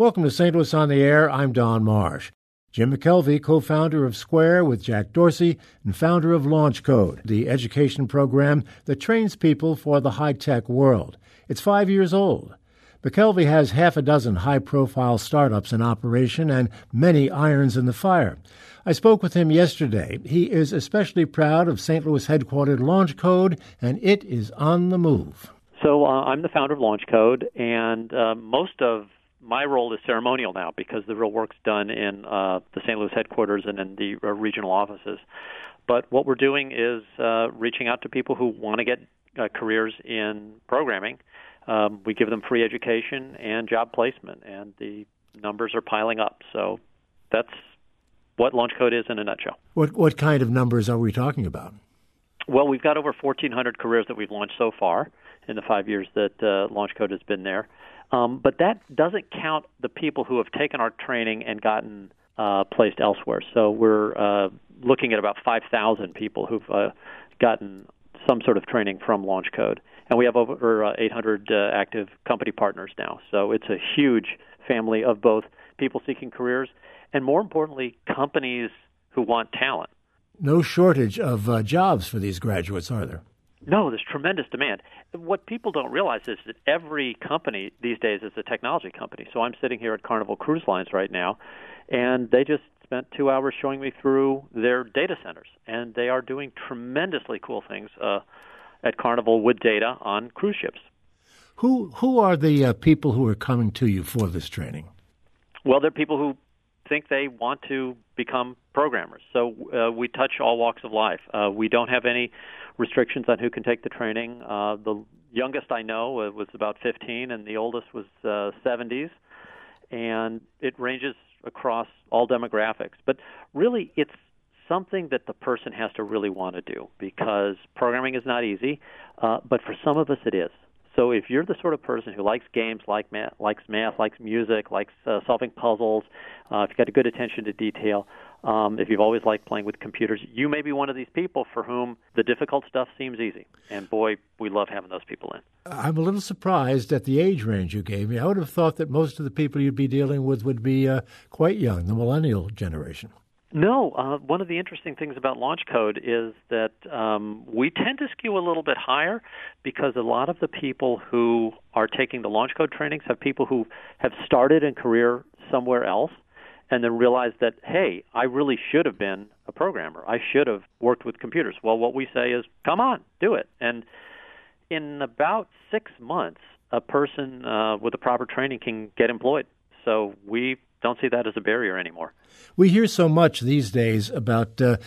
Welcome to St. Louis on the Air. I'm Don Marsh. Jim McKelvey, co founder of Square with Jack Dorsey and founder of Launch Code, the education program that trains people for the high tech world. It's five years old. McKelvey has half a dozen high profile startups in operation and many irons in the fire. I spoke with him yesterday. He is especially proud of St. Louis headquartered Launch Code, and it is on the move. So uh, I'm the founder of Launch Code, and uh, most of my role is ceremonial now because the real work's done in uh, the St. Louis headquarters and in the uh, regional offices. But what we're doing is uh, reaching out to people who want to get uh, careers in programming. Um, we give them free education and job placement, and the numbers are piling up. So that's what Launch Code is in a nutshell. What what kind of numbers are we talking about? Well, we've got over 1,400 careers that we've launched so far in the five years that uh, Launch Code has been there. Um, but that doesn't count the people who have taken our training and gotten uh, placed elsewhere. So we're uh, looking at about 5,000 people who've uh, gotten some sort of training from Launch Code. And we have over uh, 800 uh, active company partners now. So it's a huge family of both people seeking careers and, more importantly, companies who want talent. No shortage of uh, jobs for these graduates, are there? No, there's tremendous demand. What people don't realize is that every company these days is a technology company. So I'm sitting here at Carnival Cruise Lines right now, and they just spent two hours showing me through their data centers, and they are doing tremendously cool things uh, at Carnival with data on cruise ships. Who who are the uh, people who are coming to you for this training? Well, they're people who think they want to become programmers. So uh, we touch all walks of life. Uh, we don't have any restrictions on who can take the training. Uh, the youngest I know was about 15, and the oldest was uh, 70s, and it ranges across all demographics. But really, it's something that the person has to really want to do because programming is not easy, uh, but for some of us it is. So if you're the sort of person who likes games, like math, likes math, likes music, likes uh, solving puzzles, uh, if you've got a good attention to detail, um, if you've always liked playing with computers, you may be one of these people for whom the difficult stuff seems easy. And boy, we love having those people in. I'm a little surprised at the age range you gave me. I would have thought that most of the people you'd be dealing with would be uh, quite young, the millennial generation. No, uh, one of the interesting things about Launch Code is that um, we tend to skew a little bit higher because a lot of the people who are taking the Launch Code trainings have people who have started a career somewhere else and then realize that, hey, I really should have been a programmer. I should have worked with computers. Well, what we say is, come on, do it. And in about six months, a person uh, with the proper training can get employed. So we don't see that as a barrier anymore. We hear so much these days about uh,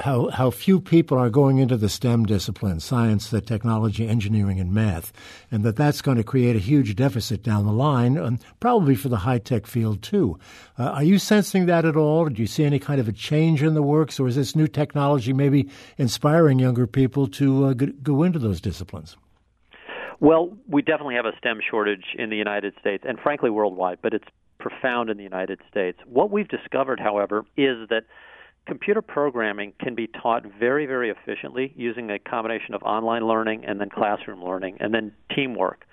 how how few people are going into the STEM disciplines science, the technology, engineering, and math, and that that's going to create a huge deficit down the line, and probably for the high tech field too. Uh, are you sensing that at all? Do you see any kind of a change in the works, or is this new technology maybe inspiring younger people to uh, go into those disciplines? Well, we definitely have a STEM shortage in the United States and frankly worldwide, but it's profound in the United States. What we've discovered, however, is that computer programming can be taught very, very efficiently using a combination of online learning and then classroom learning and then teamwork.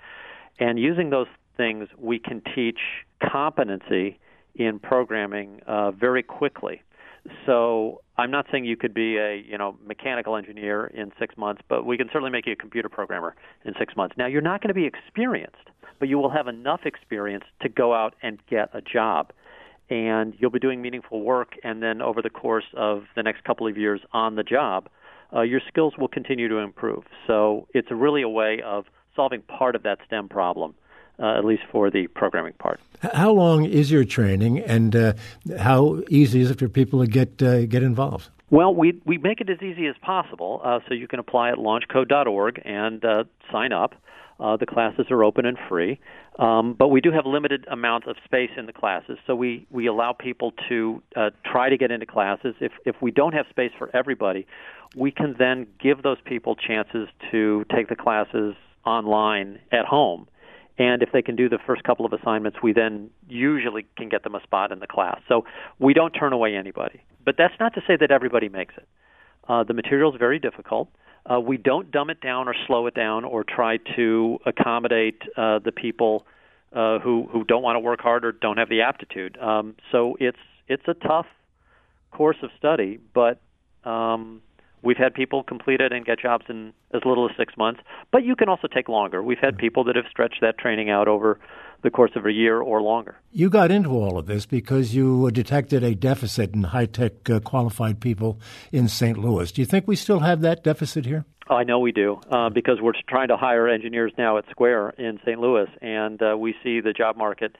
And using those things, we can teach competency in programming uh, very quickly. So I'm not saying you could be a you know mechanical engineer in six months, but we can certainly make you a computer programmer in six months. Now you're not going to be experienced, but you will have enough experience to go out and get a job, and you'll be doing meaningful work. And then over the course of the next couple of years on the job, uh, your skills will continue to improve. So it's really a way of solving part of that STEM problem uh, at least for the programming part. How long is your training, and uh, how easy is it for people to get uh, get involved? Well, we we make it as easy as possible, uh, so you can apply at launchcode.org and uh, sign up. Uh, the classes are open and free, um, but we do have limited amounts of space in the classes, so we, we allow people to uh, try to get into classes. If if we don't have space for everybody, we can then give those people chances to take the classes online at home and if they can do the first couple of assignments, we then usually can get them a spot in the class. So we don't turn away anybody. But that's not to say that everybody makes it. Uh, the material is very difficult. Uh, we don't dumb it down or slow it down or try to accommodate uh, the people uh, who who don't want to work hard or don't have the aptitude. Um, so it's it's a tough course of study, but um, we've had people complete it and get jobs in as little as six months. But you can also take longer. We've had people that have stretched that training out over the course of a year or longer. You got into all of this because you detected a deficit in high tech uh, qualified people in St. Louis. Do you think we still have that deficit here? I know we do uh, because we're trying to hire engineers now at Square in St. Louis, and uh, we see the job market.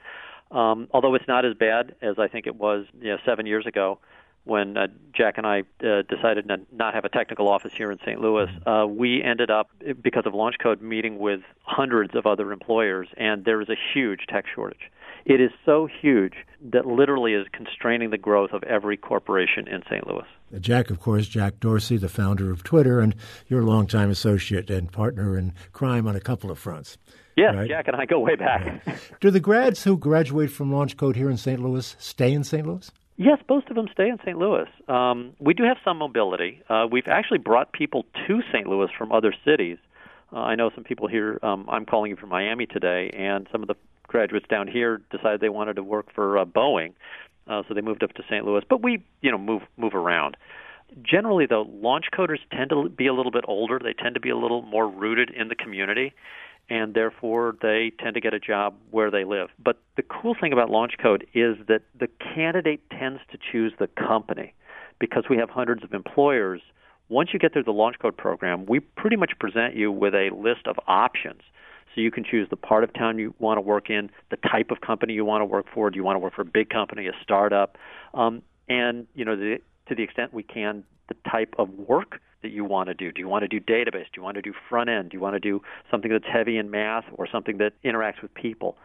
Um, although it's not as bad as I think it was you know, seven years ago, when uh, Jack and I uh, decided to not have a technical office here in St. Louis, uh, we ended up, because of Launch Code, meeting with hundreds of other employers, and there is a huge tech shortage. It is so huge that literally is constraining the growth of every corporation in St. Louis. Jack, of course, Jack Dorsey, the founder of Twitter, and your longtime associate and partner in crime on a couple of fronts. Yes, right? Jack and I go way back. Do the grads who graduate from Launch Code here in St. Louis stay in St. Louis? Yes, most of them stay in St. Louis. Um, we do have some mobility. Uh, we've actually brought people to St. Louis from other cities. Uh, I know some people here. Um, I'm calling you from Miami today, and some of the graduates down here decided they wanted to work for uh, Boeing, uh, so they moved up to St. Louis. But we, you know, move move around. Generally, though, launch coders tend to be a little bit older. They tend to be a little more rooted in the community, and therefore they tend to get a job where they live. But the cool thing about Launch Code is that the candidate tends to choose the company because we have hundreds of employers. Once you get through the Launch Code program, we pretty much present you with a list of options. So you can choose the part of town you want to work in, the type of company you want to work for. Do you want to work for a big company, a startup, um, and you know the, to the extent we can, the type of work that you want to do. Do you want to do database? Do you want to do front end? Do you want to do something that's heavy in math or something that interacts with people?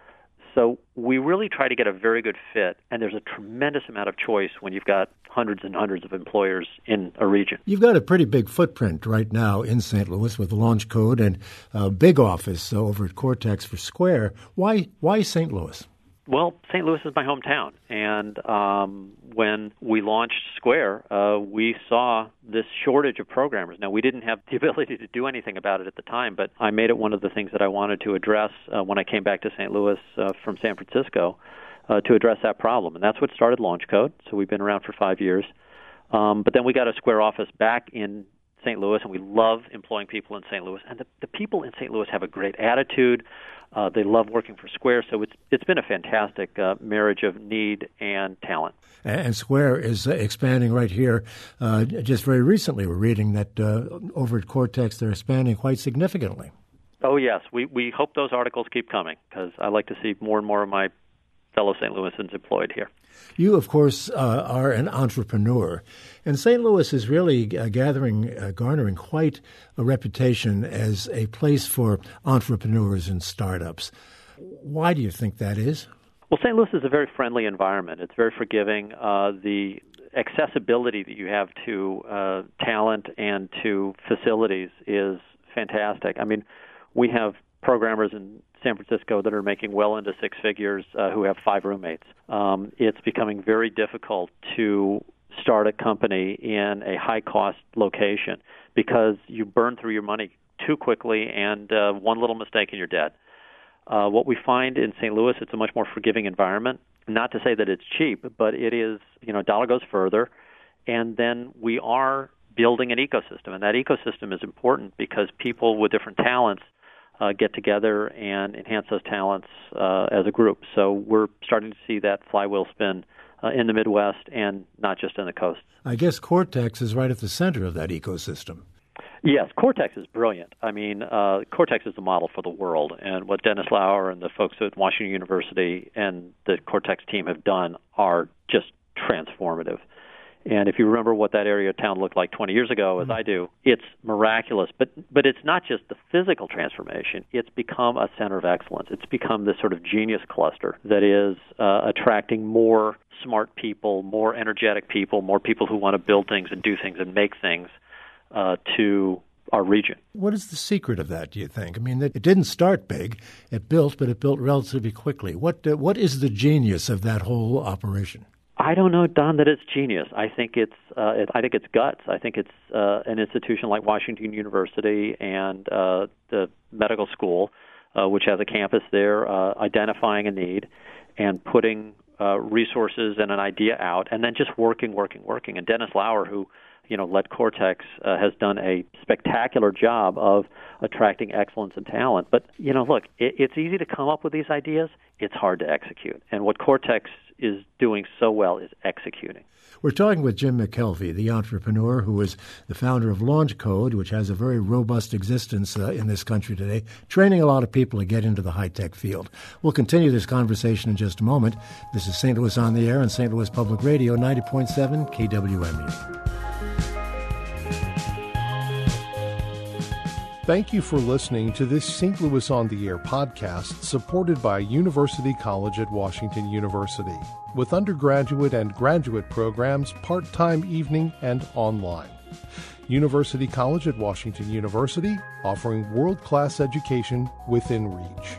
So we really try to get a very good fit, and there's a tremendous amount of choice when you've got hundreds and hundreds of employers in a region. You've got a pretty big footprint right now in St. Louis with Launch Code and a big office over at Cortex for Square. Why why St. Louis? Well, St. Louis is my hometown, and um, when we launched Square, uh, we saw this shortage of programmers. Now, we didn't have the ability to do anything about it at the time, but I made it one of the things that I wanted to address uh, when I came back to St. Louis uh, from San Francisco uh, to address that problem, and that's what started Launch Code. So we've been around for five years, um, but then we got a Square office back in St. Louis, and we love employing people in St. Louis. And the, the people in St. Louis have a great attitude. Uh, they love working for Square, so it's it's been a fantastic uh, marriage of need and talent. And Square is uh, expanding right here. Uh, just very recently, we're reading that uh, over at Cortex they're expanding quite significantly. Oh yes, we we hope those articles keep coming because I like to see more and more of my fellow St. Louisans employed here. You, of course, uh, are an entrepreneur, and St. Louis is really uh, gathering, uh, garnering quite a reputation as a place for entrepreneurs and startups. Why do you think that is? Well, St. Louis is a very friendly environment. It's very forgiving. Uh, the accessibility that you have to uh, talent and to facilities is fantastic. I mean, we have programmers in San Francisco that are making well into six figures uh, who have five roommates. Um, it's becoming very difficult to start a company in a high cost location because you burn through your money too quickly and uh, one little mistake and you're dead. Uh, what we find in St. Louis, it's a much more forgiving environment. Not to say that it's cheap, but it is, you know, dollar goes further. And then we are building an ecosystem, and that ecosystem is important because people with different talents uh, get together and enhance those talents uh, as a group. So we're starting to see that flywheel spin uh, in the Midwest and not just in the coast. I guess Cortex is right at the center of that ecosystem. Yes, Cortex is brilliant. I mean, uh, Cortex is the model for the world, and what Dennis Lower and the folks at Washington University and the Cortex team have done are just transformative. And if you remember what that area of town looked like 20 years ago, as mm-hmm. I do, it's miraculous. But but it's not just the physical transformation; it's become a center of excellence. It's become this sort of genius cluster that is uh, attracting more smart people, more energetic people, more people who want to build things and do things and make things uh, to our region. What is the secret of that? Do you think? I mean, it didn't start big; it built, but it built relatively quickly. What uh, what is the genius of that whole operation? I don't know, Don, that it's genius. I think it's uh, it, I think it's guts. I think it's uh, an institution like Washington University and uh, the medical school uh, which has a campus there, uh, identifying a need and putting uh, resources and an idea out, and then just working, working, working. And Dennis Lower, who you know led Cortex, uh, has done a spectacular job of attracting excellence and talent. But you know, look, it, it's easy to come up with these ideas; it's hard to execute. And what Cortex is doing so well is executing. We're talking with Jim McKelvey, the entrepreneur who is the founder of Launch Code, which has a very robust existence uh, in this country today, training a lot of people to get into the high tech field. We'll continue this conversation in just a moment. This is St. Louis on the Air on St. Louis Public Radio, 90.7 KWMU. Thank you for listening to this St. Louis on the Air podcast supported by University College at Washington University, with undergraduate and graduate programs part time evening and online. University College at Washington University, offering world class education within reach.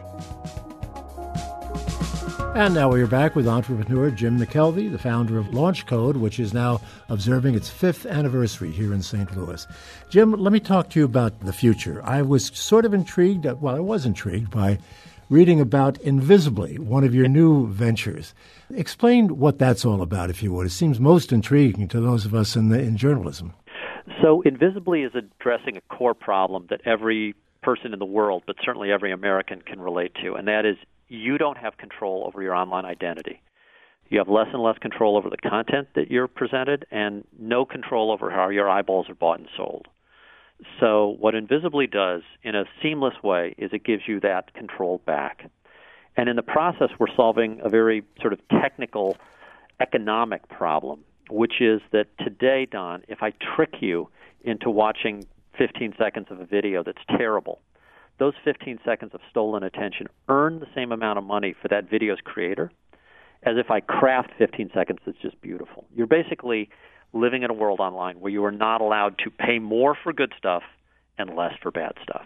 And now we're back with entrepreneur Jim McKelvey, the founder of Launch Code, which is now observing its fifth anniversary here in St. Louis. Jim, let me talk to you about the future. I was sort of intrigued, uh, well, I was intrigued by reading about Invisibly, one of your new ventures. Explain what that's all about, if you would. It seems most intriguing to those of us in, the, in journalism. So, Invisibly is addressing a core problem that every person in the world, but certainly every American, can relate to, and that is you don't have control over your online identity. You have less and less control over the content that you're presented and no control over how your eyeballs are bought and sold. So, what Invisibly does in a seamless way is it gives you that control back. And in the process, we're solving a very sort of technical economic problem, which is that today, Don, if I trick you into watching 15 seconds of a video that's terrible, those 15 seconds of stolen attention earn the same amount of money for that video's creator as if I craft 15 seconds that's just beautiful. You're basically living in a world online where you are not allowed to pay more for good stuff and less for bad stuff.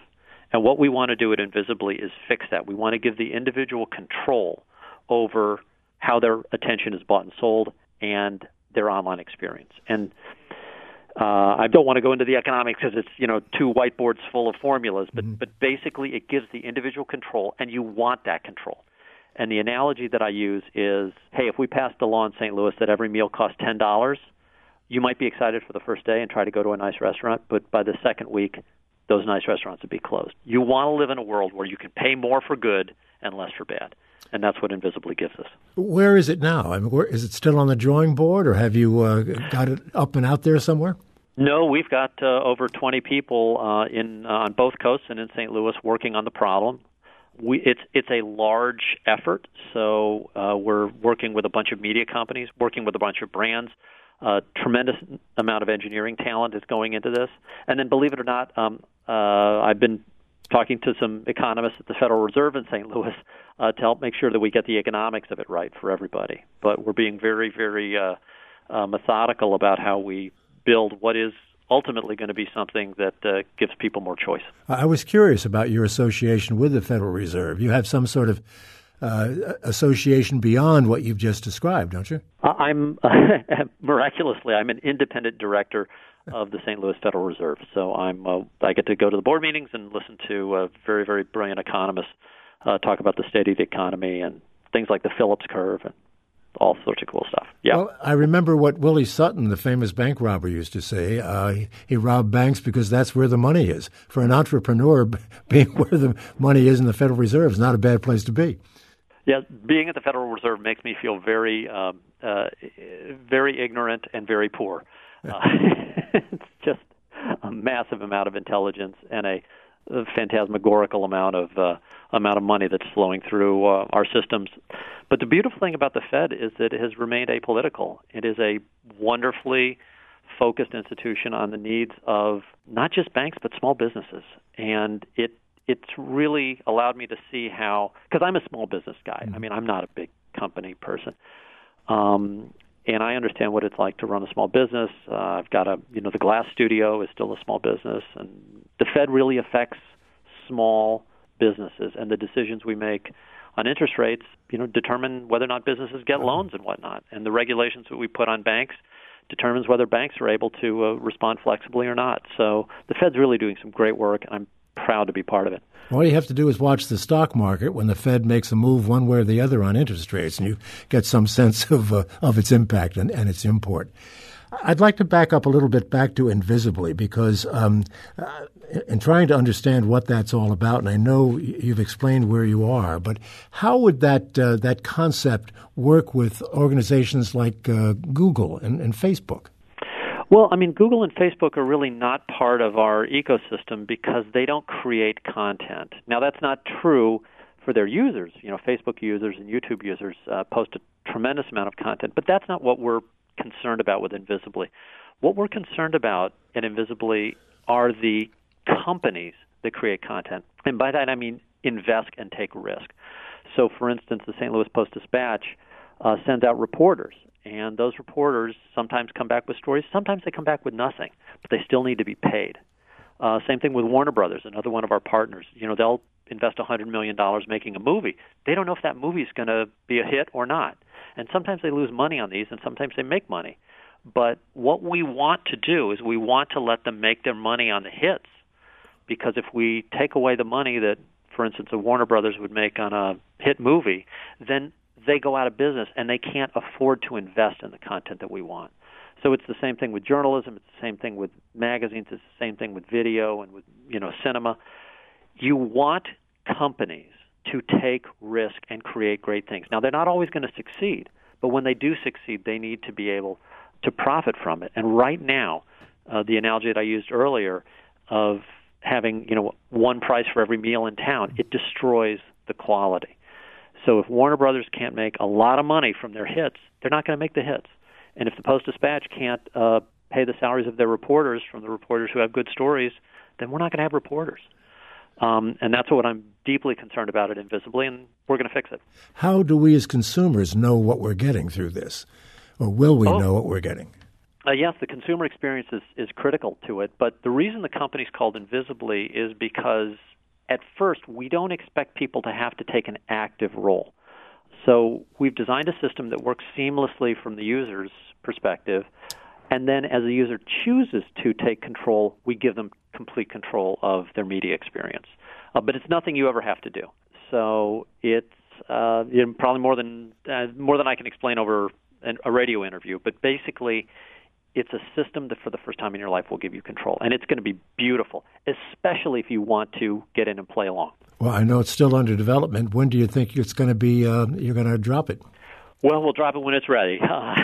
And what we want to do at Invisibly is fix that. We want to give the individual control over how their attention is bought and sold and their online experience. And uh, I don't want to go into the economics because it's you know two whiteboards full of formulas, but mm-hmm. but basically it gives the individual control, and you want that control. And the analogy that I use is, hey, if we passed a law in St. Louis that every meal costs ten dollars, you might be excited for the first day and try to go to a nice restaurant, but by the second week, those nice restaurants would be closed. You want to live in a world where you can pay more for good and less for bad and that's what Invisibly gives us. Where is it now? I mean, where, is it still on the drawing board, or have you uh, got it up and out there somewhere? No, we've got uh, over 20 people uh, in uh, on both coasts and in St. Louis working on the problem. We, it's it's a large effort, so uh, we're working with a bunch of media companies, working with a bunch of brands. A tremendous amount of engineering talent is going into this, and then believe it or not, um, uh, I've been talking to some economists at the Federal Reserve in St. Louis uh, to help make sure that we get the economics of it right for everybody. But we're being very, very uh, uh, methodical about how we build what is ultimately going to be something that uh, gives people more choice. I was curious about your association with the Federal Reserve. You have some sort of uh, association beyond what you've just described, don't you? I'm miraculously I'm an independent director of the St. Louis Federal Reserve. So I'm uh, I get to go to the board meetings and listen to uh, very very brilliant economists uh, talk about the state of the economy and things like the Phillips curve and all sorts of cool stuff. Yeah. Well, I remember what Willie Sutton, the famous bank robber, used to say. Uh, he, he, robbed banks because that's where the money is. For an entrepreneur, being where the money is in the Federal Reserve is not a bad place to be. Yeah, being at the Federal Reserve makes me feel very, um, uh, very ignorant and very poor. Uh, it's just a massive amount of intelligence and a, a phantasmagorical amount of uh, amount of money that's flowing through uh, our systems. But the beautiful thing about the Fed is that it has remained apolitical. It is a wonderfully focused institution on the needs of not just banks but small businesses, and it it's really allowed me to see how because I'm a small business guy. Mm-hmm. I mean, I'm not a big company person. Um, and I understand what it's like to run a small business. Uh, I've got a, you know, the Glass Studio is still a small business, and the Fed really affects small businesses, and the decisions we make on interest rates, you know, determine whether or not businesses get loans and whatnot, and the regulations that we put on banks determines whether banks are able to uh, respond flexibly or not. So the Fed's really doing some great work, and I'm proud to be part of it. All you have to do is watch the stock market when the Fed makes a move one way or the other on interest rates, and you get some sense of uh, of its impact and, and its import. I'd like to back up a little bit back to Invisibly because um, uh, in trying to understand what that's all about, and I know you've explained where you are, but how would that uh, that concept work with organizations like uh, Google and, and Facebook? Well, I mean, Google and Facebook are really not part of our ecosystem because they don't create content. Now, that's not true for their users. You know, Facebook users and YouTube users uh, post a tremendous amount of content, but that's not what we're concerned about with Invisibly. What we're concerned about at Invisibly are the companies that create content. And by that I mean invest and take risk. So, for instance, the St. Louis Post Dispatch uh, sends out reporters, and those reporters sometimes come back with stories, sometimes they come back with nothing, but they still need to be paid. Uh, same thing with Warner Brothers, another one of our partners. You know, they'll invest $100 million making a movie. They don't know if that movie's going to be a hit or not. And sometimes they lose money on these, and sometimes they make money. But what we want to do is we want to let them make their money on the hits, because if we take away the money that, for instance, a Warner Brothers would make on a hit movie, then they go out of business and they can't afford to invest in the content that we want. So it's the same thing with journalism. It's the same thing with magazines. It's the same thing with video and with you know cinema. You want companies to take risk and create great things. Now, they're not always going to succeed, but when they do succeed, they need to be able to profit from it. And right now, uh, the analogy that I used earlier of having you know one price for every meal in town, it destroys the quality. So if Warner Brothers can't make a lot of money from their hits, they're not going to make the hits. And if the Post Dispatch can't uh, pay the salaries of their reporters from the reporters who have good stories, then we're not going to have reporters. Um, and that's what I'm deeply concerned about at Invisibly, and we're going to fix it. How do we as consumers know what we're getting through this? Or will we oh. know what we're getting? Uh, yes, the consumer experience is, is critical to it, but the reason the company's called Invisibly is because at first we don't expect people to have to take an active role. So we've designed a system that works seamlessly from the user's perspective, and then as the user chooses to take control, we give them complete control of their media experience. Uh, but it's nothing you ever have to do. So it's uh, probably more than uh, more than I can explain over an, a radio interview. But basically, it's a system that for the first time in your life will give you control, and it's going to be beautiful, especially if you want to get in and play along. Well, I know it's still under development. When do you think it's going to be? Uh, you're going to drop it? Well, we'll drop it when it's ready. Uh,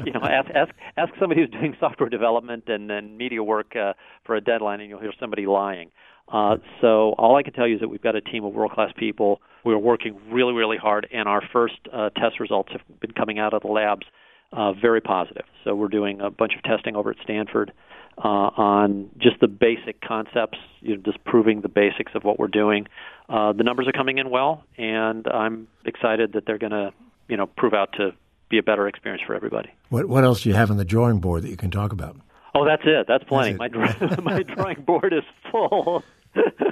you know, ask ask ask somebody who's doing software development and, then media work uh, for a deadline, and you'll hear somebody lying. Uh, so all I can tell you is that we've got a team of world class people. We're working really, really hard, and our first uh, test results have been coming out of the labs uh, very positive. So we're doing a bunch of testing over at Stanford uh, on just the basic concepts, you know, just proving the basics of what we're doing. Uh, the numbers are coming in well, and I'm excited that they're going to you know prove out to be a better experience for everybody. What what else do you have on the drawing board that you can talk about? Oh, that's it. That's plenty. That's my my drawing board is full.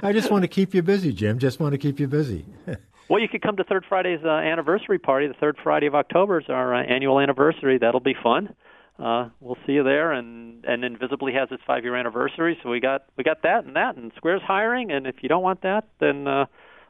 I just want to keep you busy, Jim. Just want to keep you busy. well, you could come to Third Friday's uh, anniversary party. The third Friday of October is our uh, annual anniversary. That'll be fun. Uh, we'll see you there, and and Invisibly has its five year anniversary, so we got we got that and that, and Square's hiring, and if you don't want that, then uh,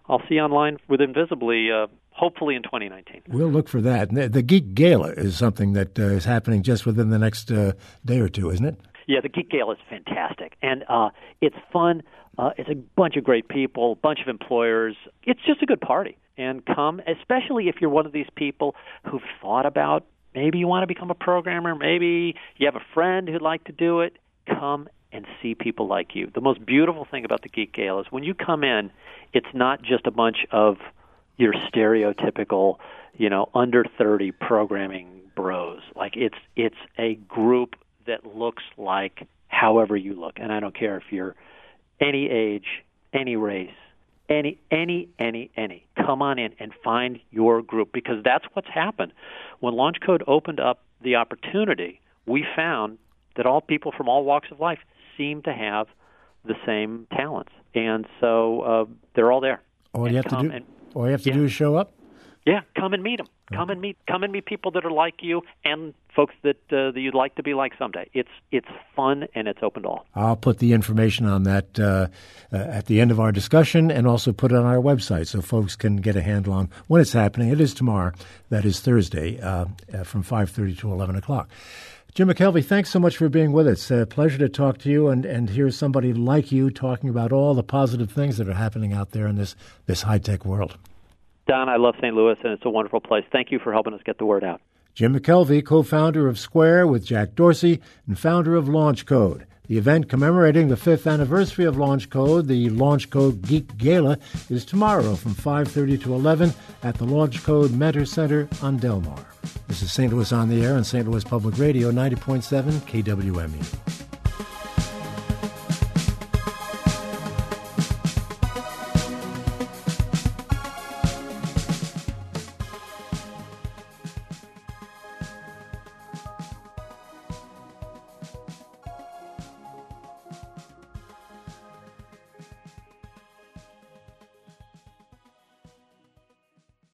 I'll see you online with Invisibly uh, hopefully in 2019. We'll look for that. The Geek Gala is something that uh, is happening just within the next uh, day or two, isn't it? Yeah, the Geek Gala is fantastic, and uh, it's fun. Uh, it's a bunch of great people, a bunch of employers. It's just a good party, and come, especially if you're one of these people who've thought about maybe you want to become a programmer, maybe you have a friend who'd like to do it. Come and see people like you. The most beautiful thing about the Geek Gala is when you come in, it's not just a bunch of your stereotypical, you know, under 30 programming bros. Like it's it's a group that looks like however you look, and I don't care if you're any age, any race, any any any any. Come on in and find your group because that's what's happened. When LaunchCode opened up the opportunity, we found that all people from all walks of life seem to have the same talents, and so uh, they're all there. All you have to do, and, all you have to yeah. do is show up. Yeah, come and meet them. Come and meet come and meet people that are like you and folks that uh, that you'd like to be like someday. It's it's fun and it's open to all. I'll put the information on that uh, uh, at the end of our discussion and also put it on our website so folks can get a handle on when it's happening. It is tomorrow. That is Thursday uh, uh, from 5.30 to 11 o'clock. Jim McKelvey, thanks so much for being with us. A pleasure to talk to you and, and hear somebody like you talking about all the positive things that are happening out there in this, this high-tech world. Don, I love St. Louis, and it's a wonderful place. Thank you for helping us get the word out. Jim McKelvey, co founder of Square with Jack Dorsey and founder of Launch Code. The event commemorating the fifth anniversary of Launch Code, the Launch Code Geek Gala, is tomorrow from 5.30 to 11 at the Launch Code Mentor Center on Delmar. This is St. Louis on the Air on St. Louis Public Radio, 90.7 KWMU.